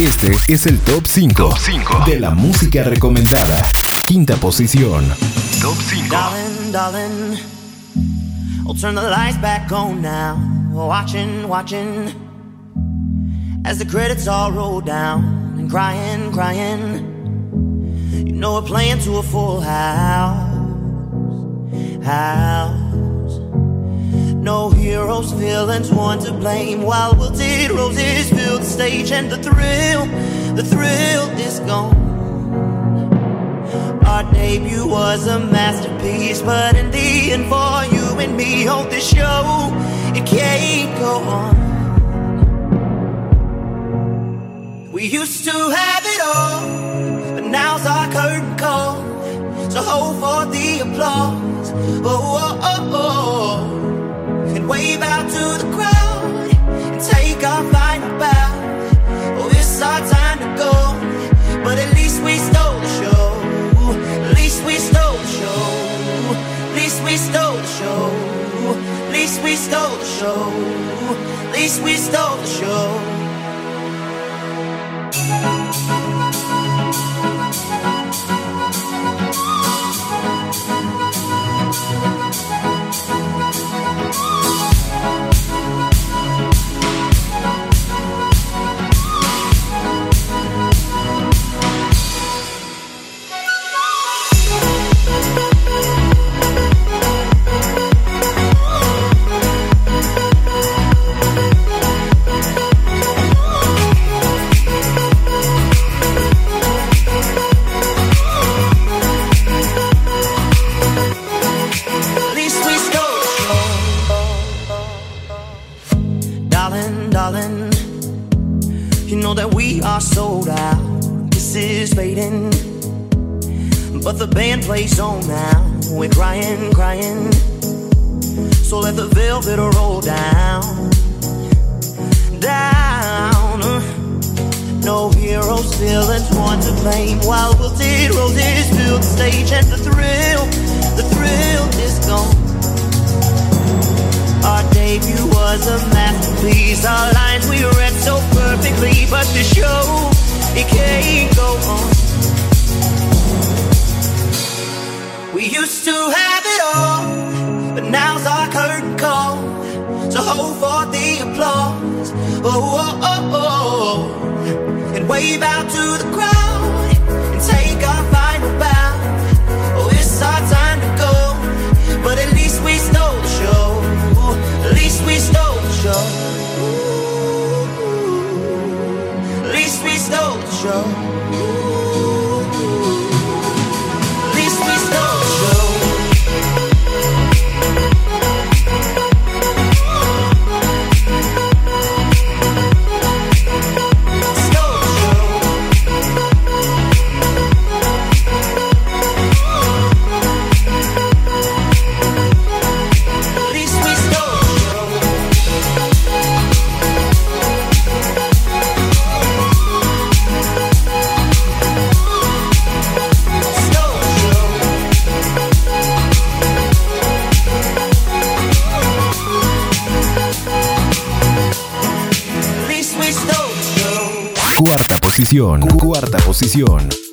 Este es el top 5, de la música recomendada. Quinta posición. Top 5. Darling, darling, I'll turn the lights back on now. Watching, watching, as the credits all roll down and crying, crying. You know we're playing to a full house, house. No heroes, villains, one to blame. While wilted roses fill the stage, and the thrill, the thrill is gone. Our debut was a masterpiece, but in the end, for you and me, on this show, it can't go on. We used to have it all, but now's our curtain call. So hold for the applause. Oh, oh. Wave out to the crowd and take our final bow. Oh, it's our time to go, but at least we stole the show. At least we stole the show. At least we stole the show. At least we stole the show. At least we stole the show. Villains, one to blame. While wilted roses fill the stage, and the thrill, the thrill is gone. Our debut was a masterpiece. Our lines we read so perfectly, but the show it can't go on. We used to have it all, but now's our curtain call. So hold for the applause. Oh, oh, oh, oh. oh. Wave out to the crowd Cuarta posición.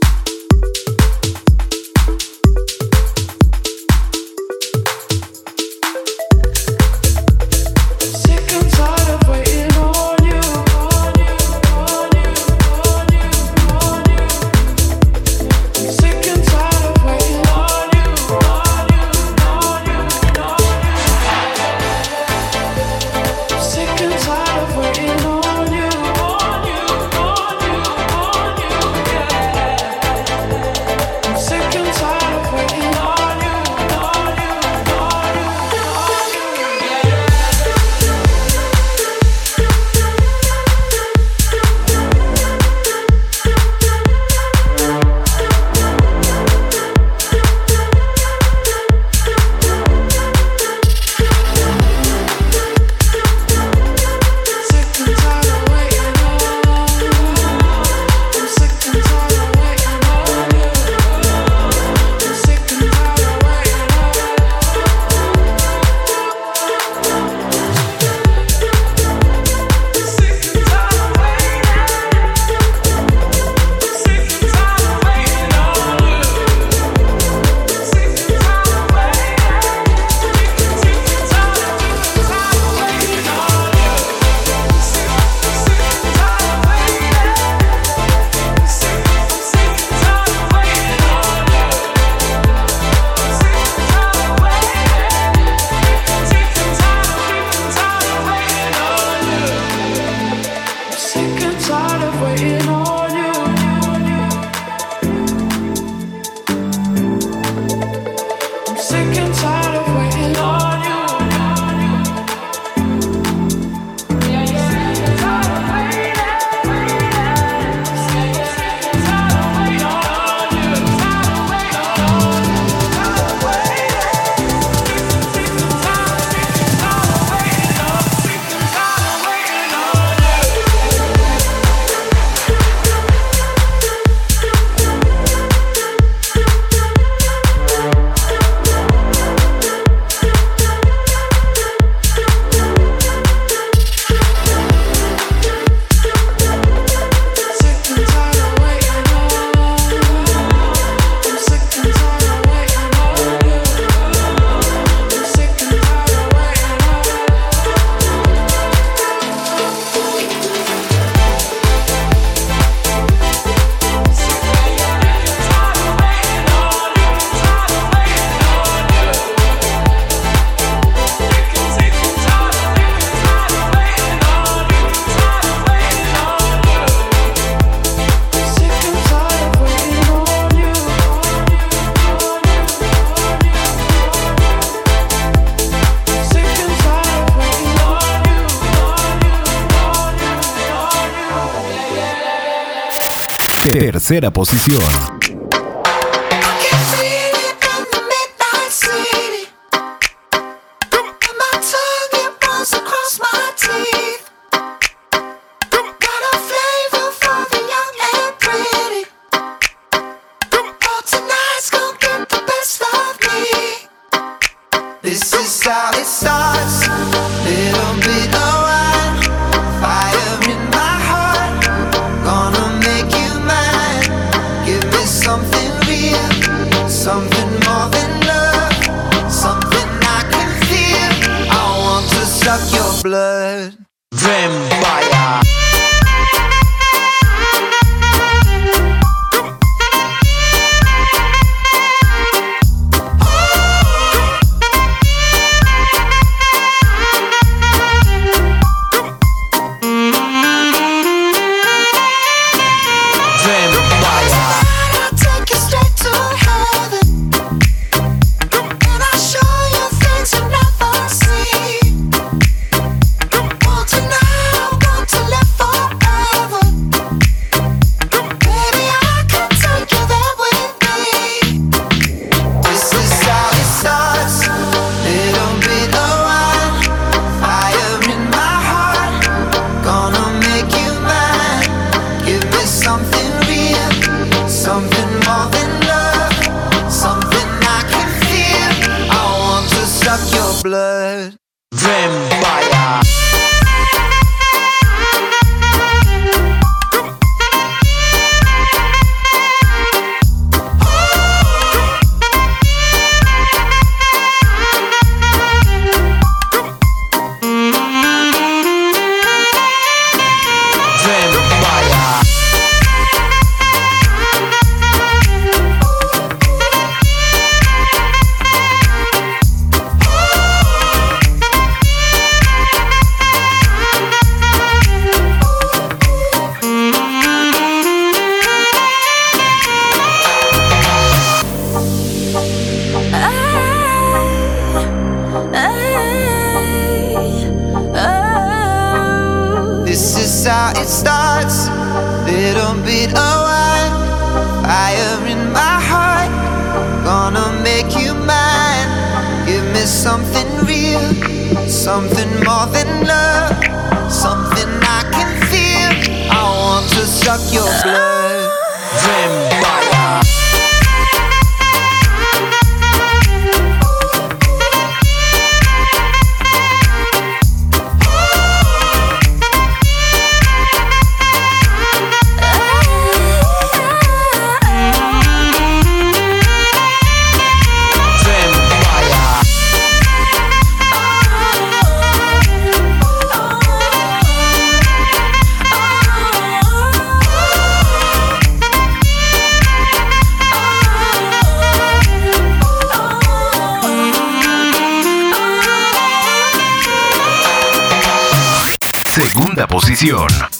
tercera posición. blood. Vim. them. Something more than love, something I can feel. I want to suck your blood. vampire. posición.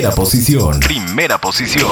Primera posición. Primera posición.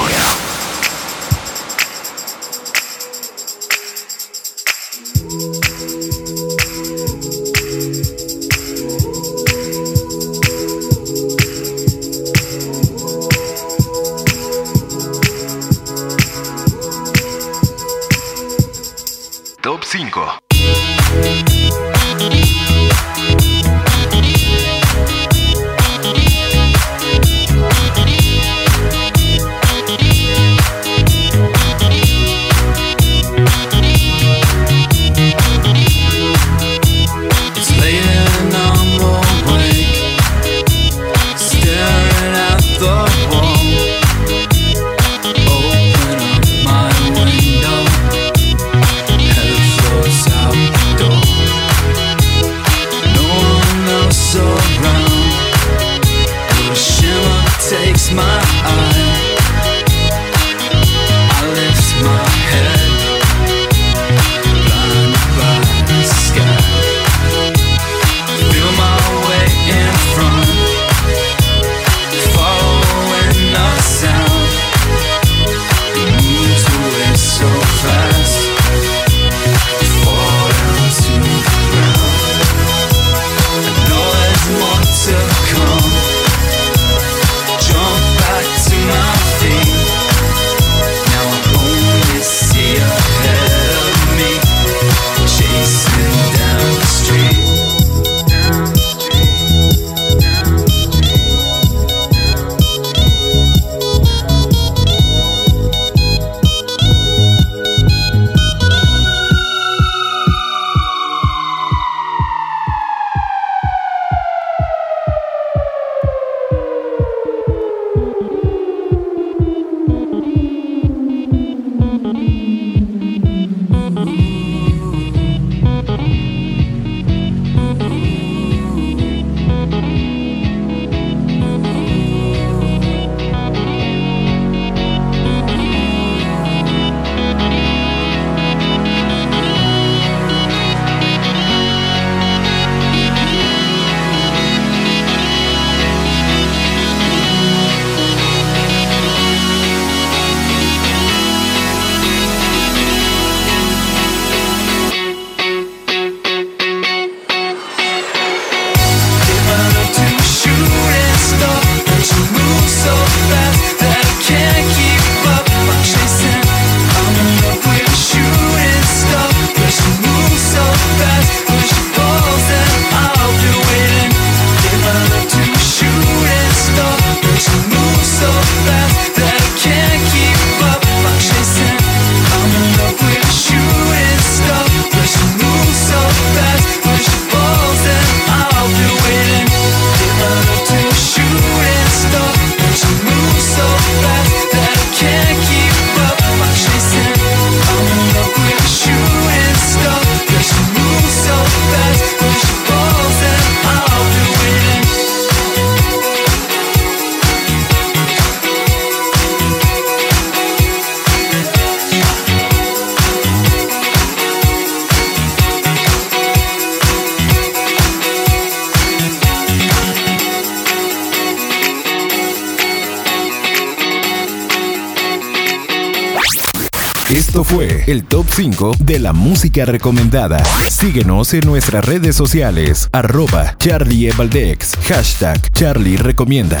Fue el top 5 de la música recomendada. Síguenos en nuestras redes sociales, arroba Charlie Evaldex, hashtag Charlie Recomienda.